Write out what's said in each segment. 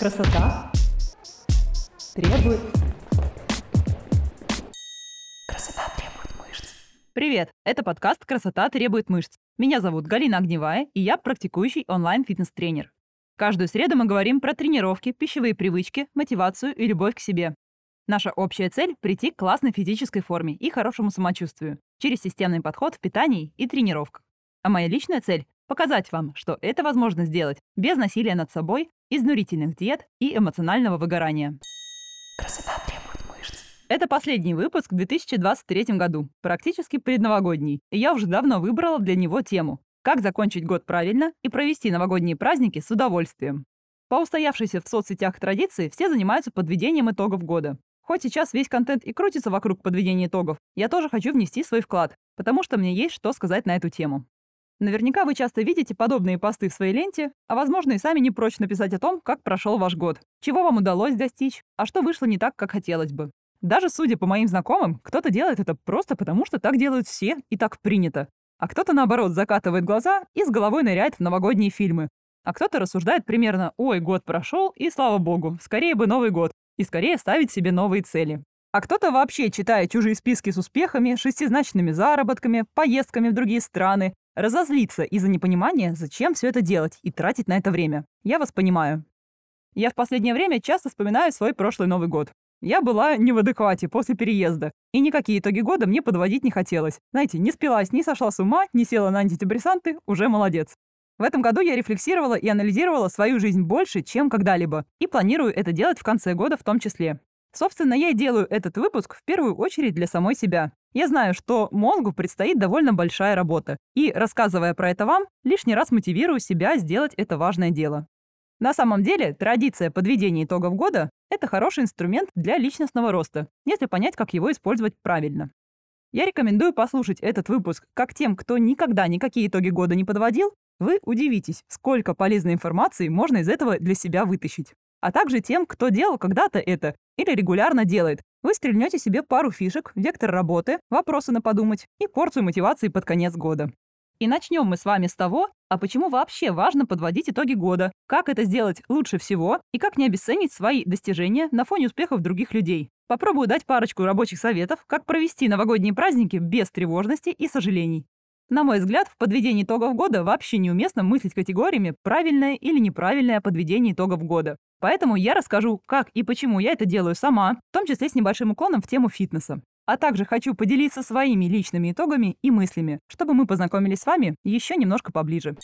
Красота требует... Красота требует мышц. Привет! Это подкаст «Красота требует мышц». Меня зовут Галина Огневая, и я практикующий онлайн-фитнес-тренер. Каждую среду мы говорим про тренировки, пищевые привычки, мотивацию и любовь к себе. Наша общая цель – прийти к классной физической форме и хорошему самочувствию через системный подход в питании и тренировках. А моя личная цель – показать вам, что это возможно сделать без насилия над собой, изнурительных диет и эмоционального выгорания. Красота требует мышц. Это последний выпуск в 2023 году, практически предновогодний, и я уже давно выбрала для него тему «Как закончить год правильно и провести новогодние праздники с удовольствием». По устоявшейся в соцсетях традиции все занимаются подведением итогов года. Хоть сейчас весь контент и крутится вокруг подведения итогов, я тоже хочу внести свой вклад, потому что мне есть что сказать на эту тему. Наверняка вы часто видите подобные посты в своей ленте, а возможно и сами не прочь написать о том, как прошел ваш год, чего вам удалось достичь, а что вышло не так, как хотелось бы. Даже судя по моим знакомым, кто-то делает это просто потому, что так делают все и так принято. А кто-то, наоборот, закатывает глаза и с головой ныряет в новогодние фильмы. А кто-то рассуждает примерно «Ой, год прошел, и слава богу, скорее бы Новый год, и скорее ставить себе новые цели». А кто-то вообще читает чужие списки с успехами, шестизначными заработками, поездками в другие страны, разозлиться из-за непонимания, зачем все это делать и тратить на это время. Я вас понимаю. Я в последнее время часто вспоминаю свой прошлый Новый год. Я была не в адеквате после переезда, и никакие итоги года мне подводить не хотелось. Знаете, не спилась, не сошла с ума, не села на антидепрессанты, уже молодец. В этом году я рефлексировала и анализировала свою жизнь больше, чем когда-либо, и планирую это делать в конце года в том числе. Собственно, я и делаю этот выпуск в первую очередь для самой себя. Я знаю, что мозгу предстоит довольно большая работа, и, рассказывая про это вам, лишний раз мотивирую себя сделать это важное дело. На самом деле, традиция подведения итогов года – это хороший инструмент для личностного роста, если понять, как его использовать правильно. Я рекомендую послушать этот выпуск как тем, кто никогда никакие итоги года не подводил, вы удивитесь, сколько полезной информации можно из этого для себя вытащить а также тем, кто делал когда-то это или регулярно делает. Вы стрельнете себе пару фишек, вектор работы, вопросы на подумать и порцию мотивации под конец года. И начнем мы с вами с того, а почему вообще важно подводить итоги года, как это сделать лучше всего и как не обесценить свои достижения на фоне успехов других людей. Попробую дать парочку рабочих советов, как провести новогодние праздники без тревожности и сожалений. На мой взгляд, в подведении итогов года вообще неуместно мыслить категориями «правильное» или «неправильное подведение итогов года». Поэтому я расскажу, как и почему я это делаю сама, в том числе с небольшим уклоном в тему фитнеса. А также хочу поделиться своими личными итогами и мыслями, чтобы мы познакомились с вами еще немножко поближе.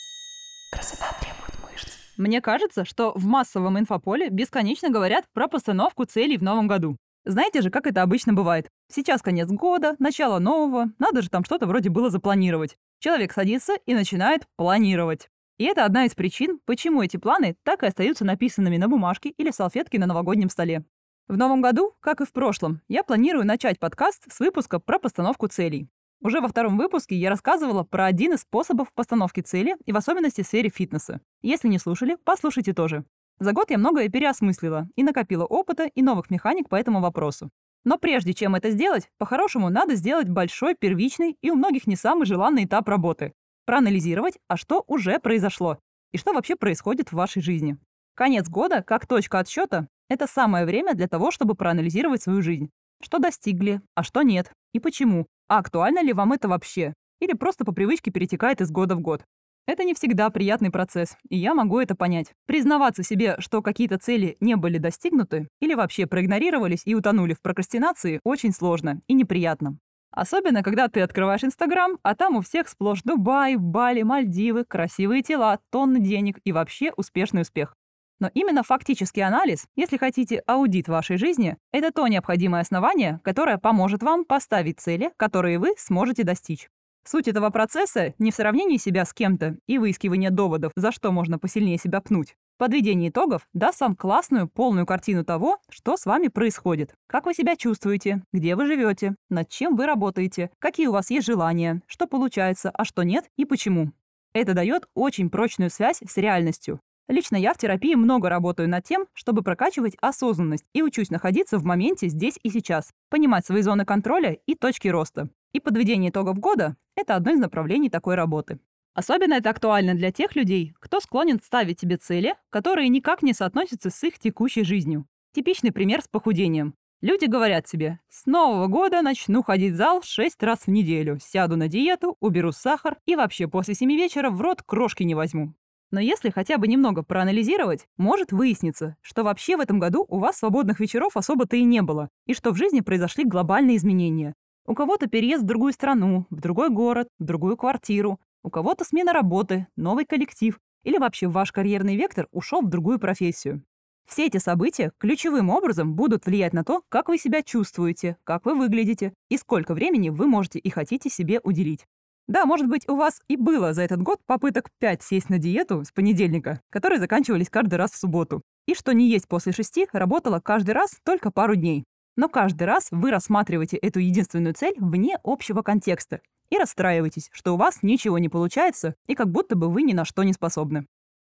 Красота требует мышц. Мне кажется, что в массовом инфополе бесконечно говорят про постановку целей в новом году. Знаете же, как это обычно бывает. Сейчас конец года, начало нового, надо же там что-то вроде было запланировать. Человек садится и начинает планировать. И это одна из причин, почему эти планы так и остаются написанными на бумажке или салфетке на новогоднем столе. В новом году, как и в прошлом, я планирую начать подкаст с выпуска про постановку целей. Уже во втором выпуске я рассказывала про один из способов постановки цели и в особенности в сфере фитнеса. Если не слушали, послушайте тоже. За год я многое переосмыслила и накопила опыта и новых механик по этому вопросу. Но прежде чем это сделать, по-хорошему надо сделать большой, первичный и у многих не самый желанный этап работы проанализировать, а что уже произошло и что вообще происходит в вашей жизни. Конец года, как точка отсчета, это самое время для того, чтобы проанализировать свою жизнь. Что достигли, а что нет, и почему, а актуально ли вам это вообще, или просто по привычке перетекает из года в год. Это не всегда приятный процесс, и я могу это понять. Признаваться себе, что какие-то цели не были достигнуты или вообще проигнорировались и утонули в прокрастинации, очень сложно и неприятно. Особенно, когда ты открываешь Инстаграм, а там у всех сплошь Дубай, Бали, Мальдивы, красивые тела, тонны денег и вообще успешный успех. Но именно фактический анализ, если хотите аудит вашей жизни, это то необходимое основание, которое поможет вам поставить цели, которые вы сможете достичь. Суть этого процесса не в сравнении себя с кем-то и выискивании доводов, за что можно посильнее себя пнуть, Подведение итогов даст вам классную, полную картину того, что с вами происходит. Как вы себя чувствуете, где вы живете, над чем вы работаете, какие у вас есть желания, что получается, а что нет и почему. Это дает очень прочную связь с реальностью. Лично я в терапии много работаю над тем, чтобы прокачивать осознанность и учусь находиться в моменте здесь и сейчас, понимать свои зоны контроля и точки роста. И подведение итогов года – это одно из направлений такой работы. Особенно это актуально для тех людей, кто склонен ставить себе цели, которые никак не соотносятся с их текущей жизнью. Типичный пример с похудением. Люди говорят себе, с нового года начну ходить в зал 6 раз в неделю, сяду на диету, уберу сахар и вообще после 7 вечера в рот крошки не возьму. Но если хотя бы немного проанализировать, может выясниться, что вообще в этом году у вас свободных вечеров особо-то и не было, и что в жизни произошли глобальные изменения. У кого-то переезд в другую страну, в другой город, в другую квартиру, у кого-то смена работы, новый коллектив или вообще ваш карьерный вектор ушел в другую профессию. Все эти события ключевым образом будут влиять на то, как вы себя чувствуете, как вы выглядите и сколько времени вы можете и хотите себе уделить. Да, может быть, у вас и было за этот год попыток 5 сесть на диету с понедельника, которые заканчивались каждый раз в субботу. И что не есть после шести работало каждый раз только пару дней. Но каждый раз вы рассматриваете эту единственную цель вне общего контекста и расстраиваетесь, что у вас ничего не получается и как будто бы вы ни на что не способны.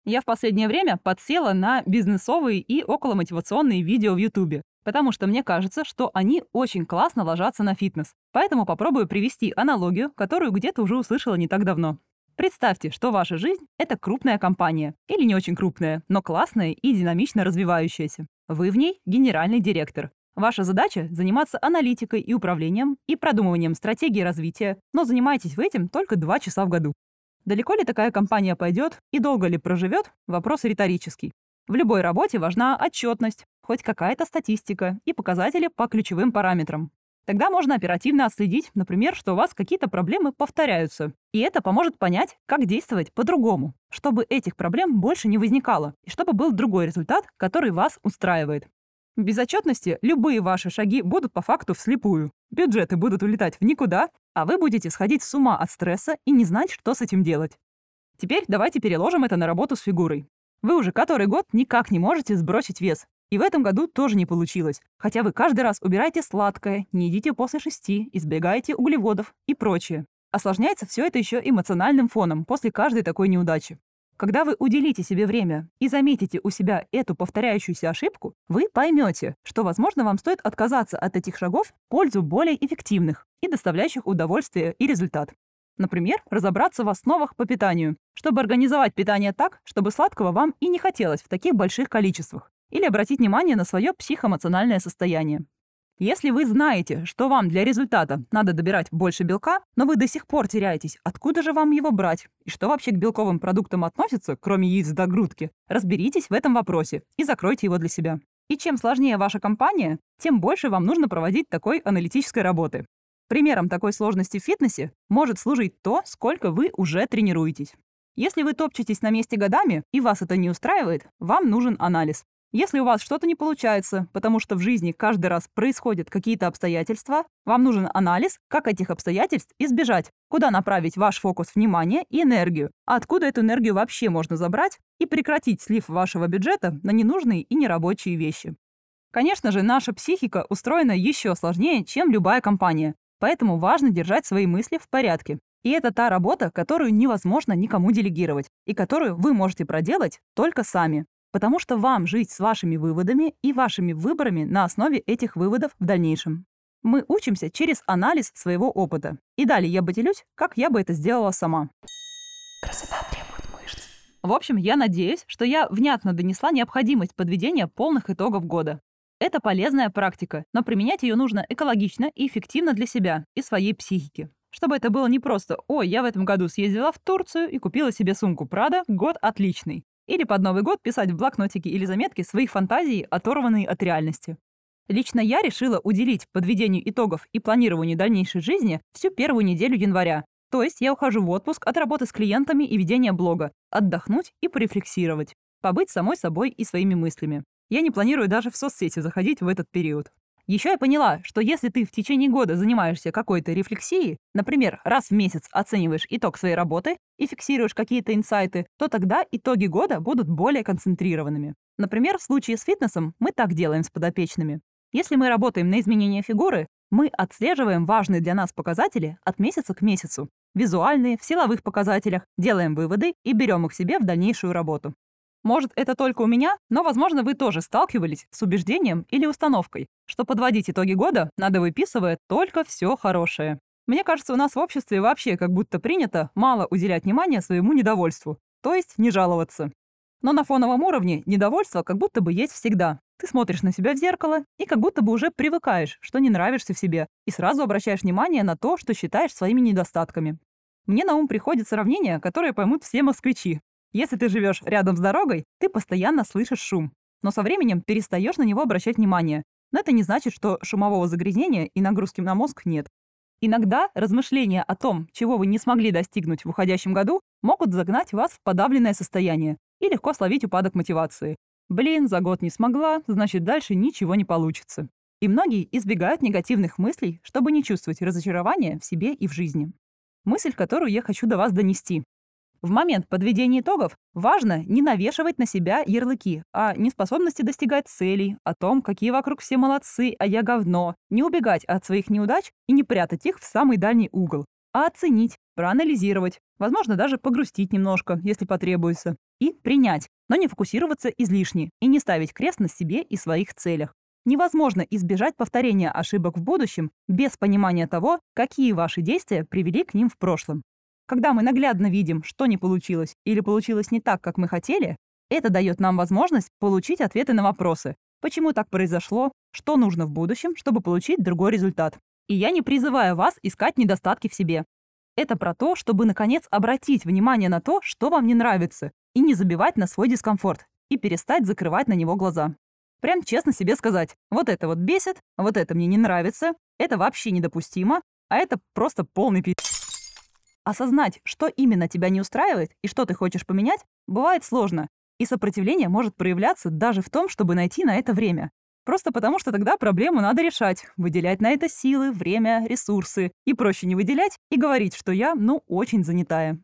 Я в последнее время подсела на бизнесовые и околомотивационные видео в Ютубе, потому что мне кажется, что они очень классно ложатся на фитнес. Поэтому попробую привести аналогию, которую где-то уже услышала не так давно. Представьте, что ваша жизнь — это крупная компания. Или не очень крупная, но классная и динамично развивающаяся. Вы в ней генеральный директор. Ваша задача — заниматься аналитикой и управлением и продумыванием стратегии развития, но занимаетесь вы этим только два часа в году. Далеко ли такая компания пойдет и долго ли проживет – вопрос риторический. В любой работе важна отчетность, хоть какая-то статистика и показатели по ключевым параметрам. Тогда можно оперативно отследить, например, что у вас какие-то проблемы повторяются. И это поможет понять, как действовать по-другому, чтобы этих проблем больше не возникало, и чтобы был другой результат, который вас устраивает. Без отчетности любые ваши шаги будут по факту вслепую. Бюджеты будут улетать в никуда, а вы будете сходить с ума от стресса и не знать, что с этим делать. Теперь давайте переложим это на работу с фигурой. Вы уже который год никак не можете сбросить вес. И в этом году тоже не получилось. Хотя вы каждый раз убираете сладкое, не едите после шести, избегаете углеводов и прочее. Осложняется все это еще эмоциональным фоном после каждой такой неудачи. Когда вы уделите себе время и заметите у себя эту повторяющуюся ошибку, вы поймете, что, возможно, вам стоит отказаться от этих шагов в пользу более эффективных и доставляющих удовольствие и результат. Например, разобраться в основах по питанию, чтобы организовать питание так, чтобы сладкого вам и не хотелось в таких больших количествах. Или обратить внимание на свое психоэмоциональное состояние. Если вы знаете, что вам для результата надо добирать больше белка, но вы до сих пор теряетесь, откуда же вам его брать, и что вообще к белковым продуктам относится, кроме яиц до грудки, разберитесь в этом вопросе и закройте его для себя. И чем сложнее ваша компания, тем больше вам нужно проводить такой аналитической работы. Примером такой сложности в фитнесе может служить то, сколько вы уже тренируетесь. Если вы топчетесь на месте годами и вас это не устраивает, вам нужен анализ. Если у вас что-то не получается, потому что в жизни каждый раз происходят какие-то обстоятельства, вам нужен анализ, как этих обстоятельств избежать, куда направить ваш фокус внимания и энергию, а откуда эту энергию вообще можно забрать и прекратить слив вашего бюджета на ненужные и нерабочие вещи. Конечно же, наша психика устроена еще сложнее, чем любая компания, поэтому важно держать свои мысли в порядке. И это та работа, которую невозможно никому делегировать, и которую вы можете проделать только сами потому что вам жить с вашими выводами и вашими выборами на основе этих выводов в дальнейшем. Мы учимся через анализ своего опыта. И далее я поделюсь, как я бы это сделала сама. Красота требует мышц. В общем, я надеюсь, что я внятно донесла необходимость подведения полных итогов года. Это полезная практика, но применять ее нужно экологично и эффективно для себя и своей психики. Чтобы это было не просто «Ой, я в этом году съездила в Турцию и купила себе сумку Прада, год отличный», или под Новый год писать в блокнотике или заметке своих фантазий, оторванные от реальности. Лично я решила уделить подведению итогов и планированию дальнейшей жизни всю первую неделю января. То есть я ухожу в отпуск от работы с клиентами и ведения блога, отдохнуть и порефлексировать, побыть самой собой и своими мыслями. Я не планирую даже в соцсети заходить в этот период. Еще я поняла, что если ты в течение года занимаешься какой-то рефлексией, например, раз в месяц оцениваешь итог своей работы и фиксируешь какие-то инсайты, то тогда итоги года будут более концентрированными. Например, в случае с фитнесом мы так делаем с подопечными. Если мы работаем на изменение фигуры, мы отслеживаем важные для нас показатели от месяца к месяцу. Визуальные, в силовых показателях, делаем выводы и берем их себе в дальнейшую работу. Может, это только у меня, но, возможно, вы тоже сталкивались с убеждением или установкой, что подводить итоги года надо выписывая только все хорошее. Мне кажется, у нас в обществе вообще как будто принято мало уделять внимания своему недовольству, то есть не жаловаться. Но на фоновом уровне недовольство как будто бы есть всегда. Ты смотришь на себя в зеркало и как будто бы уже привыкаешь, что не нравишься в себе, и сразу обращаешь внимание на то, что считаешь своими недостатками. Мне на ум приходит сравнение, которое поймут все москвичи. Если ты живешь рядом с дорогой, ты постоянно слышишь шум, но со временем перестаешь на него обращать внимание. Но это не значит, что шумового загрязнения и нагрузки на мозг нет. Иногда размышления о том, чего вы не смогли достигнуть в уходящем году, могут загнать вас в подавленное состояние и легко словить упадок мотивации. Блин, за год не смогла, значит дальше ничего не получится. И многие избегают негативных мыслей, чтобы не чувствовать разочарования в себе и в жизни. Мысль, которую я хочу до вас донести. В момент подведения итогов важно не навешивать на себя ярлыки о неспособности достигать целей, о том, какие вокруг все молодцы, а я говно, не убегать от своих неудач и не прятать их в самый дальний угол, а оценить, проанализировать, возможно, даже погрустить немножко, если потребуется, и принять, но не фокусироваться излишне и не ставить крест на себе и своих целях. Невозможно избежать повторения ошибок в будущем без понимания того, какие ваши действия привели к ним в прошлом. Когда мы наглядно видим, что не получилось или получилось не так, как мы хотели, это дает нам возможность получить ответы на вопросы. Почему так произошло? Что нужно в будущем, чтобы получить другой результат? И я не призываю вас искать недостатки в себе. Это про то, чтобы, наконец, обратить внимание на то, что вам не нравится, и не забивать на свой дискомфорт, и перестать закрывать на него глаза. Прям честно себе сказать, вот это вот бесит, вот это мне не нравится, это вообще недопустимо, а это просто полный пи***. Осознать, что именно тебя не устраивает и что ты хочешь поменять, бывает сложно, и сопротивление может проявляться даже в том, чтобы найти на это время. Просто потому, что тогда проблему надо решать, выделять на это силы, время, ресурсы. И проще не выделять и говорить, что я, ну, очень занятая.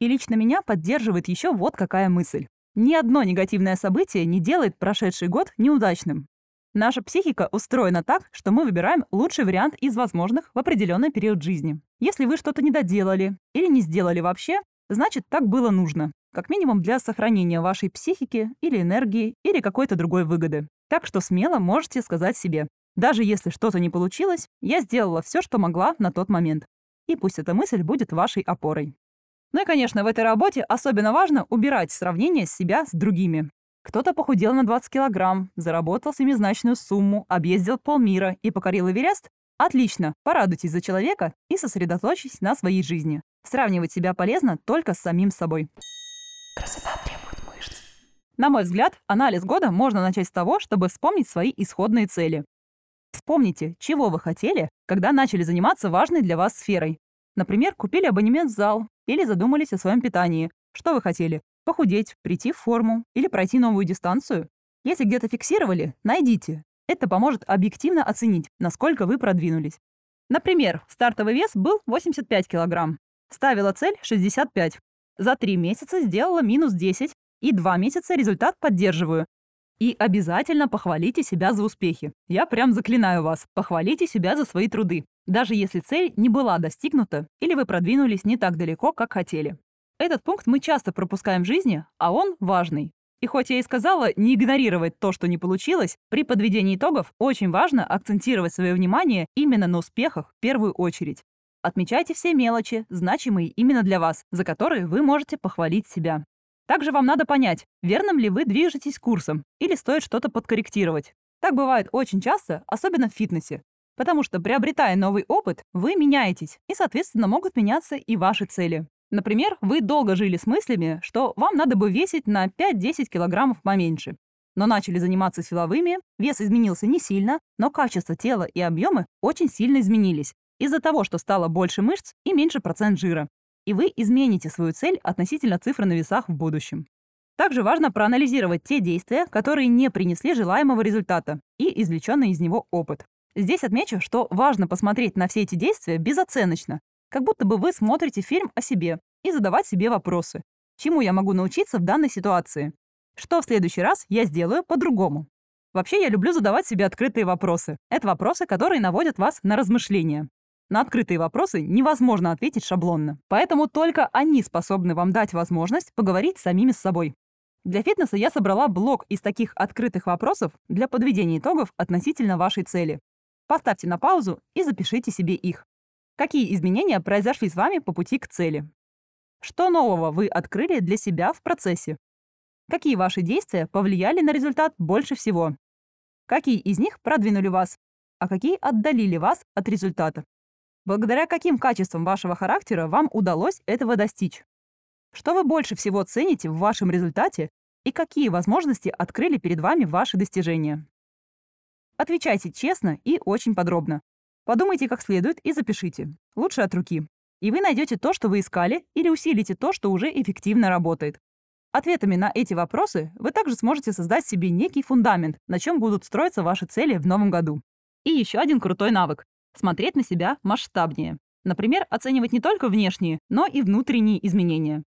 И лично меня поддерживает еще вот какая мысль. Ни одно негативное событие не делает прошедший год неудачным. Наша психика устроена так, что мы выбираем лучший вариант из возможных в определенный период жизни. Если вы что-то не доделали или не сделали вообще, значит, так было нужно. Как минимум для сохранения вашей психики или энергии или какой-то другой выгоды. Так что смело можете сказать себе, даже если что-то не получилось, я сделала все, что могла на тот момент. И пусть эта мысль будет вашей опорой. Ну и, конечно, в этой работе особенно важно убирать сравнение себя с другими. Кто-то похудел на 20 килограмм, заработал семизначную сумму, объездил полмира и покорил Эверест? Отлично, порадуйтесь за человека и сосредоточьтесь на своей жизни. Сравнивать себя полезно только с самим собой. Красота требует мышц. На мой взгляд, анализ года можно начать с того, чтобы вспомнить свои исходные цели. Вспомните, чего вы хотели, когда начали заниматься важной для вас сферой. Например, купили абонемент в зал или задумались о своем питании. Что вы хотели? Похудеть, прийти в форму или пройти новую дистанцию. Если где-то фиксировали, найдите. Это поможет объективно оценить, насколько вы продвинулись. Например, стартовый вес был 85 килограмм. Ставила цель 65. За 3 месяца сделала минус 10. И 2 месяца результат поддерживаю. И обязательно похвалите себя за успехи. Я прям заклинаю вас. Похвалите себя за свои труды. Даже если цель не была достигнута или вы продвинулись не так далеко, как хотели. Этот пункт мы часто пропускаем в жизни, а он важный. И хоть я и сказала не игнорировать то, что не получилось, при подведении итогов очень важно акцентировать свое внимание именно на успехах в первую очередь. Отмечайте все мелочи, значимые именно для вас, за которые вы можете похвалить себя. Также вам надо понять, верным ли вы движетесь курсом или стоит что-то подкорректировать. Так бывает очень часто, особенно в фитнесе. Потому что, приобретая новый опыт, вы меняетесь, и, соответственно, могут меняться и ваши цели. Например, вы долго жили с мыслями, что вам надо бы весить на 5-10 килограммов поменьше. Но начали заниматься силовыми, вес изменился не сильно, но качество тела и объемы очень сильно изменились из-за того, что стало больше мышц и меньше процент жира. И вы измените свою цель относительно цифры на весах в будущем. Также важно проанализировать те действия, которые не принесли желаемого результата, и извлеченный из него опыт. Здесь отмечу, что важно посмотреть на все эти действия безоценочно как будто бы вы смотрите фильм о себе и задавать себе вопросы. Чему я могу научиться в данной ситуации? Что в следующий раз я сделаю по-другому? Вообще, я люблю задавать себе открытые вопросы. Это вопросы, которые наводят вас на размышления. На открытые вопросы невозможно ответить шаблонно. Поэтому только они способны вам дать возможность поговорить с самими с собой. Для фитнеса я собрала блок из таких открытых вопросов для подведения итогов относительно вашей цели. Поставьте на паузу и запишите себе их. Какие изменения произошли с вами по пути к цели? Что нового вы открыли для себя в процессе? Какие ваши действия повлияли на результат больше всего? Какие из них продвинули вас, а какие отдалили вас от результата? Благодаря каким качествам вашего характера вам удалось этого достичь? Что вы больше всего цените в вашем результате и какие возможности открыли перед вами ваши достижения? Отвечайте честно и очень подробно. Подумайте как следует и запишите. Лучше от руки. И вы найдете то, что вы искали, или усилите то, что уже эффективно работает. Ответами на эти вопросы вы также сможете создать себе некий фундамент, на чем будут строиться ваши цели в новом году. И еще один крутой навык – смотреть на себя масштабнее. Например, оценивать не только внешние, но и внутренние изменения.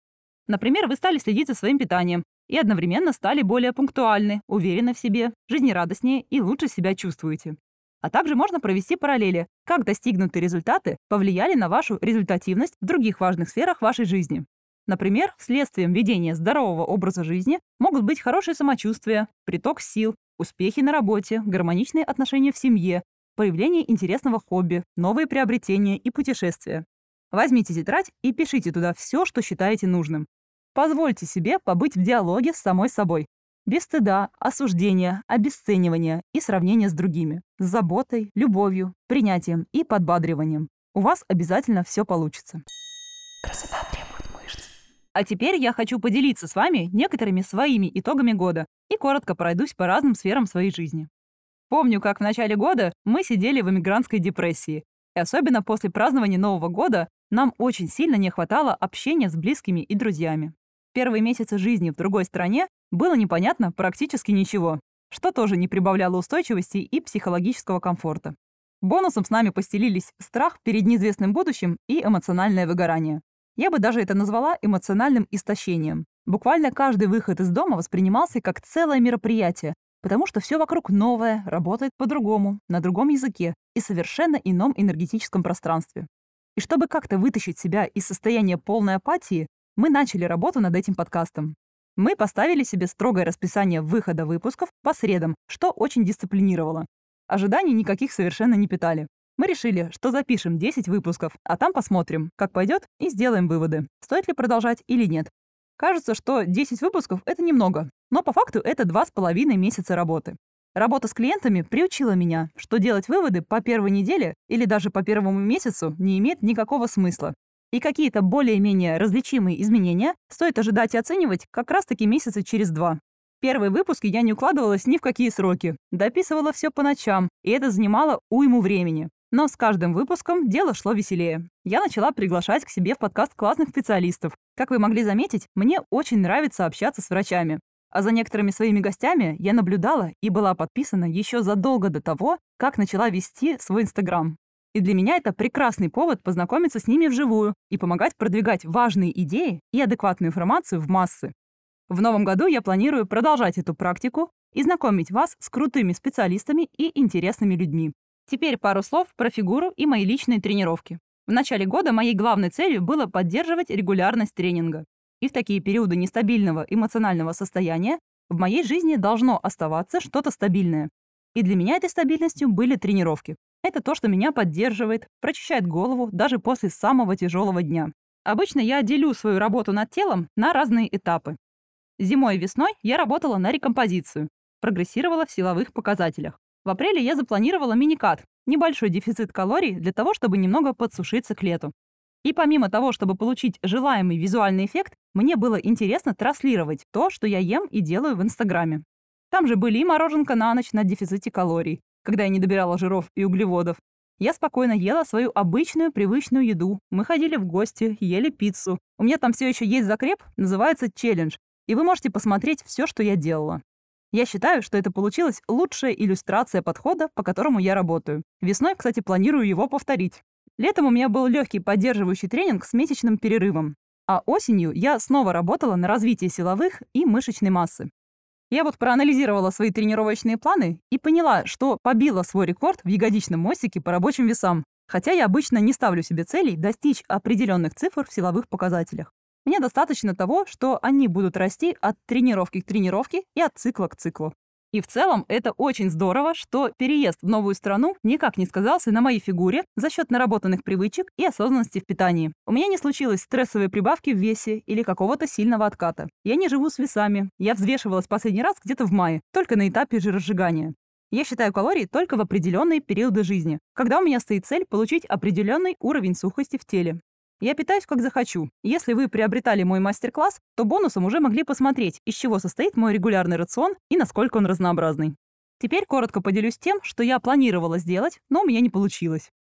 Например, вы стали следить за своим питанием и одновременно стали более пунктуальны, уверены в себе, жизнерадостнее и лучше себя чувствуете. А также можно провести параллели, как достигнутые результаты повлияли на вашу результативность в других важных сферах вашей жизни. Например, следствием ведения здорового образа жизни могут быть хорошее самочувствие, приток сил, успехи на работе, гармоничные отношения в семье, появление интересного хобби, новые приобретения и путешествия. Возьмите тетрадь и пишите туда все, что считаете нужным. Позвольте себе побыть в диалоге с самой собой, без стыда, осуждения, обесценивания и сравнения с другими. С заботой, любовью, принятием и подбадриванием. У вас обязательно все получится. Красота требует мышц. А теперь я хочу поделиться с вами некоторыми своими итогами года и коротко пройдусь по разным сферам своей жизни. Помню, как в начале года мы сидели в эмигрантской депрессии. И особенно после празднования Нового года нам очень сильно не хватало общения с близкими и друзьями. Первые месяцы жизни в другой стране было непонятно практически ничего, что тоже не прибавляло устойчивости и психологического комфорта. Бонусом с нами постелились страх перед неизвестным будущим и эмоциональное выгорание. Я бы даже это назвала эмоциональным истощением. Буквально каждый выход из дома воспринимался как целое мероприятие, потому что все вокруг новое, работает по-другому, на другом языке и совершенно ином энергетическом пространстве. И чтобы как-то вытащить себя из состояния полной апатии, мы начали работу над этим подкастом. Мы поставили себе строгое расписание выхода выпусков по средам, что очень дисциплинировало. Ожиданий никаких совершенно не питали. Мы решили, что запишем 10 выпусков, а там посмотрим, как пойдет, и сделаем выводы, стоит ли продолжать или нет. Кажется, что 10 выпусков — это немного, но по факту это 2,5 месяца работы. Работа с клиентами приучила меня, что делать выводы по первой неделе или даже по первому месяцу не имеет никакого смысла, и какие-то более-менее различимые изменения стоит ожидать и оценивать как раз-таки месяца через два. Первые выпуски я не укладывалась ни в какие сроки. Дописывала все по ночам, и это занимало уйму времени. Но с каждым выпуском дело шло веселее. Я начала приглашать к себе в подкаст классных специалистов. Как вы могли заметить, мне очень нравится общаться с врачами. А за некоторыми своими гостями я наблюдала и была подписана еще задолго до того, как начала вести свой Инстаграм. И для меня это прекрасный повод познакомиться с ними вживую и помогать продвигать важные идеи и адекватную информацию в массы. В новом году я планирую продолжать эту практику и знакомить вас с крутыми специалистами и интересными людьми. Теперь пару слов про фигуру и мои личные тренировки. В начале года моей главной целью было поддерживать регулярность тренинга. И в такие периоды нестабильного эмоционального состояния в моей жизни должно оставаться что-то стабильное. И для меня этой стабильностью были тренировки. Это то, что меня поддерживает, прочищает голову даже после самого тяжелого дня. Обычно я делю свою работу над телом на разные этапы. Зимой и весной я работала на рекомпозицию, прогрессировала в силовых показателях. В апреле я запланировала миникат, небольшой дефицит калорий для того, чтобы немного подсушиться к лету. И помимо того, чтобы получить желаемый визуальный эффект, мне было интересно транслировать то, что я ем и делаю в Инстаграме. Там же были и мороженка на ночь на дефиците калорий, когда я не добирала жиров и углеводов. Я спокойно ела свою обычную привычную еду. Мы ходили в гости, ели пиццу. У меня там все еще есть закреп, называется челлендж. И вы можете посмотреть все, что я делала. Я считаю, что это получилась лучшая иллюстрация подхода, по которому я работаю. Весной, кстати, планирую его повторить. Летом у меня был легкий поддерживающий тренинг с месячным перерывом. А осенью я снова работала на развитие силовых и мышечной массы. Я вот проанализировала свои тренировочные планы и поняла, что побила свой рекорд в ягодичном мостике по рабочим весам, хотя я обычно не ставлю себе целей достичь определенных цифр в силовых показателях. Мне достаточно того, что они будут расти от тренировки к тренировке и от цикла к циклу. И в целом это очень здорово, что переезд в новую страну никак не сказался на моей фигуре за счет наработанных привычек и осознанности в питании. У меня не случилось стрессовой прибавки в весе или какого-то сильного отката. Я не живу с весами. Я взвешивалась последний раз где-то в мае, только на этапе жиросжигания. Я считаю калории только в определенные периоды жизни, когда у меня стоит цель получить определенный уровень сухости в теле. Я питаюсь как захочу. Если вы приобретали мой мастер-класс, то бонусом уже могли посмотреть, из чего состоит мой регулярный рацион и насколько он разнообразный. Теперь коротко поделюсь тем, что я планировала сделать, но у меня не получилось.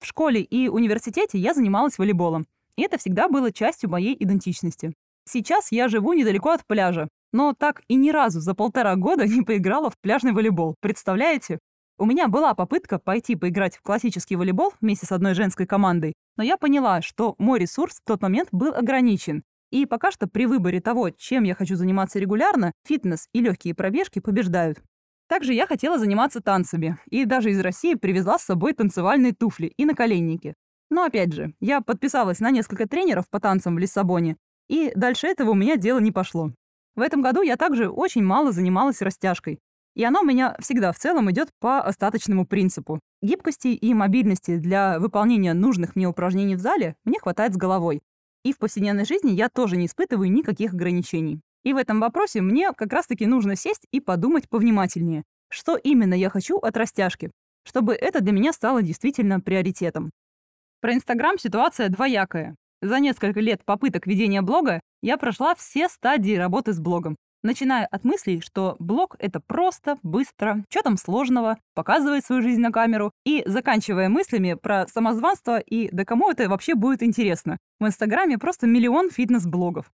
В школе и университете я занималась волейболом, и это всегда было частью моей идентичности. Сейчас я живу недалеко от пляжа, но так и ни разу за полтора года не поиграла в пляжный волейбол. Представляете? У меня была попытка пойти поиграть в классический волейбол вместе с одной женской командой, но я поняла, что мой ресурс в тот момент был ограничен. И пока что при выборе того, чем я хочу заниматься регулярно, фитнес и легкие пробежки побеждают. Также я хотела заниматься танцами, и даже из России привезла с собой танцевальные туфли и наколенники. Но опять же, я подписалась на несколько тренеров по танцам в Лиссабоне, и дальше этого у меня дело не пошло. В этом году я также очень мало занималась растяжкой. И оно у меня всегда в целом идет по остаточному принципу. Гибкости и мобильности для выполнения нужных мне упражнений в зале мне хватает с головой. И в повседневной жизни я тоже не испытываю никаких ограничений. И в этом вопросе мне как раз-таки нужно сесть и подумать повнимательнее, что именно я хочу от растяжки, чтобы это для меня стало действительно приоритетом. Про Инстаграм ситуация двоякая. За несколько лет попыток ведения блога я прошла все стадии работы с блогом, начиная от мыслей, что блог — это просто, быстро, что там сложного, показывает свою жизнь на камеру, и заканчивая мыслями про самозванство и да кому это вообще будет интересно. В Инстаграме просто миллион фитнес-блогов.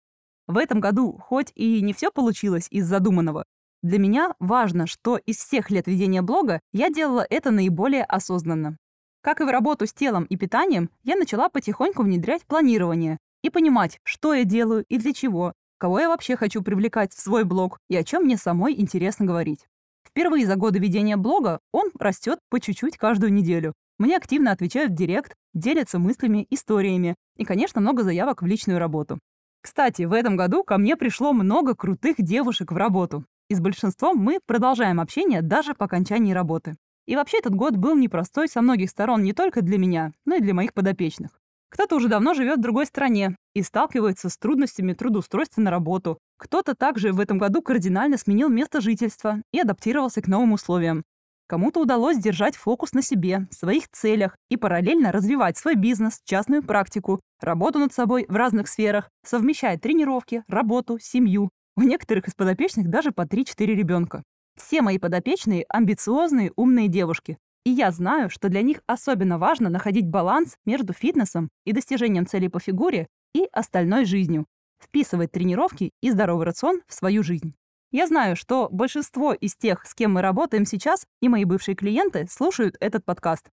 В этом году, хоть и не все получилось из задуманного, для меня важно, что из всех лет ведения блога я делала это наиболее осознанно. Как и в работу с телом и питанием, я начала потихоньку внедрять планирование и понимать, что я делаю и для чего, кого я вообще хочу привлекать в свой блог и о чем мне самой интересно говорить. Впервые за годы ведения блога он растет по чуть-чуть каждую неделю. Мне активно отвечают в директ, делятся мыслями, историями и, конечно, много заявок в личную работу. Кстати, в этом году ко мне пришло много крутых девушек в работу. И с большинством мы продолжаем общение даже по окончании работы. И вообще этот год был непростой со многих сторон не только для меня, но и для моих подопечных. Кто-то уже давно живет в другой стране и сталкивается с трудностями трудоустройства на работу. Кто-то также в этом году кардинально сменил место жительства и адаптировался к новым условиям. Кому-то удалось держать фокус на себе, своих целях и параллельно развивать свой бизнес, частную практику, работу над собой в разных сферах, совмещая тренировки, работу, семью. У некоторых из подопечных даже по 3-4 ребенка. Все мои подопечные – амбициозные, умные девушки, и я знаю, что для них особенно важно находить баланс между фитнесом и достижением целей по фигуре и остальной жизнью, вписывать тренировки и здоровый рацион в свою жизнь. Я знаю, что большинство из тех, с кем мы работаем сейчас, и мои бывшие клиенты слушают этот подкаст.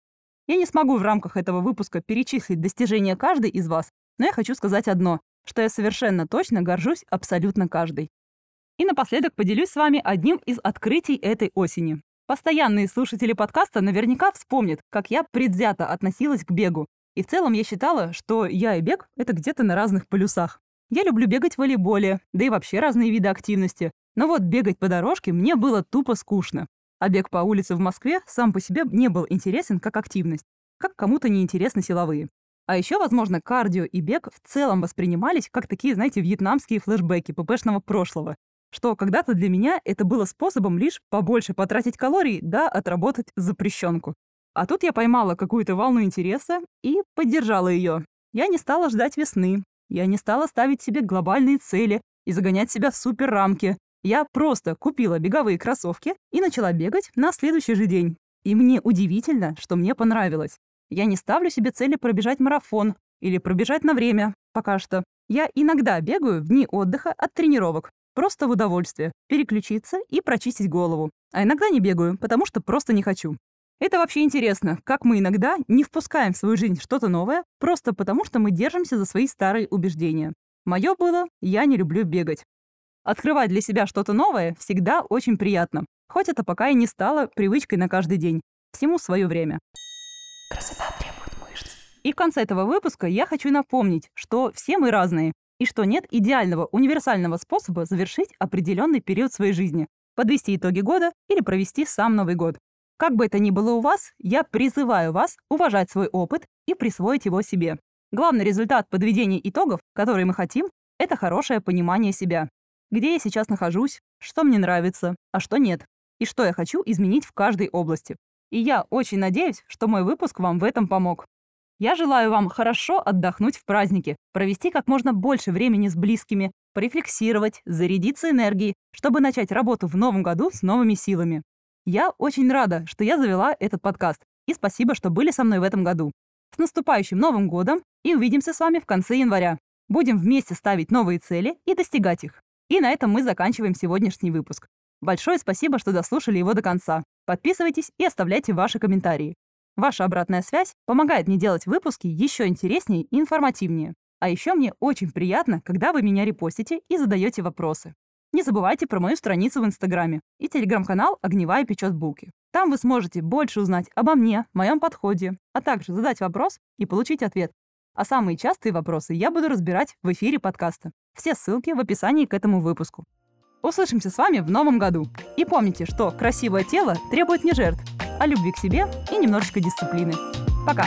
Я не смогу в рамках этого выпуска перечислить достижения каждой из вас, но я хочу сказать одно, что я совершенно точно горжусь абсолютно каждой. И напоследок поделюсь с вами одним из открытий этой осени. Постоянные слушатели подкаста наверняка вспомнят, как я предвзято относилась к бегу. И в целом я считала, что я и бег — это где-то на разных полюсах. Я люблю бегать в волейболе, да и вообще разные виды активности. Но вот бегать по дорожке мне было тупо скучно. А бег по улице в Москве сам по себе не был интересен как активность, как кому-то неинтересны силовые. А еще, возможно, кардио и бег в целом воспринимались как такие, знаете, вьетнамские флешбеки ППшного прошлого, что когда-то для меня это было способом лишь побольше потратить калорий, да отработать запрещенку. А тут я поймала какую-то волну интереса и поддержала ее. Я не стала ждать весны, я не стала ставить себе глобальные цели и загонять себя в супер рамки. Я просто купила беговые кроссовки и начала бегать на следующий же день. И мне удивительно, что мне понравилось. Я не ставлю себе цели пробежать марафон или пробежать на время, пока что. Я иногда бегаю в дни отдыха от тренировок, Просто в удовольствие. Переключиться и прочистить голову. А иногда не бегаю, потому что просто не хочу. Это вообще интересно, как мы иногда не впускаем в свою жизнь что-то новое, просто потому что мы держимся за свои старые убеждения. Мое было «я не люблю бегать». Открывать для себя что-то новое всегда очень приятно, хоть это пока и не стало привычкой на каждый день. Всему свое время. Красота требует мышц. И в конце этого выпуска я хочу напомнить, что все мы разные, и что нет идеального универсального способа завершить определенный период своей жизни. подвести итоги года или провести сам Новый год. Как бы это ни было у вас, я призываю вас уважать свой опыт и присвоить его себе. Главный результат подведения итогов, который мы хотим, это хорошее понимание себя. Где я сейчас нахожусь, что мне нравится, а что нет, и что я хочу изменить в каждой области. И я очень надеюсь, что мой выпуск вам в этом помог. Я желаю вам хорошо отдохнуть в празднике, провести как можно больше времени с близкими, порефлексировать, зарядиться энергией, чтобы начать работу в новом году с новыми силами. Я очень рада, что я завела этот подкаст, и спасибо, что были со мной в этом году. С наступающим Новым годом и увидимся с вами в конце января. Будем вместе ставить новые цели и достигать их. И на этом мы заканчиваем сегодняшний выпуск. Большое спасибо, что дослушали его до конца. Подписывайтесь и оставляйте ваши комментарии. Ваша обратная связь помогает мне делать выпуски еще интереснее и информативнее. А еще мне очень приятно, когда вы меня репостите и задаете вопросы. Не забывайте про мою страницу в Инстаграме и телеграм-канал «Огневая печет булки». Там вы сможете больше узнать обо мне, моем подходе, а также задать вопрос и получить ответ. А самые частые вопросы я буду разбирать в эфире подкаста. Все ссылки в описании к этому выпуску. Услышимся с вами в новом году. И помните, что красивое тело требует не жертв, а любви к себе и немножечко дисциплины. Пока!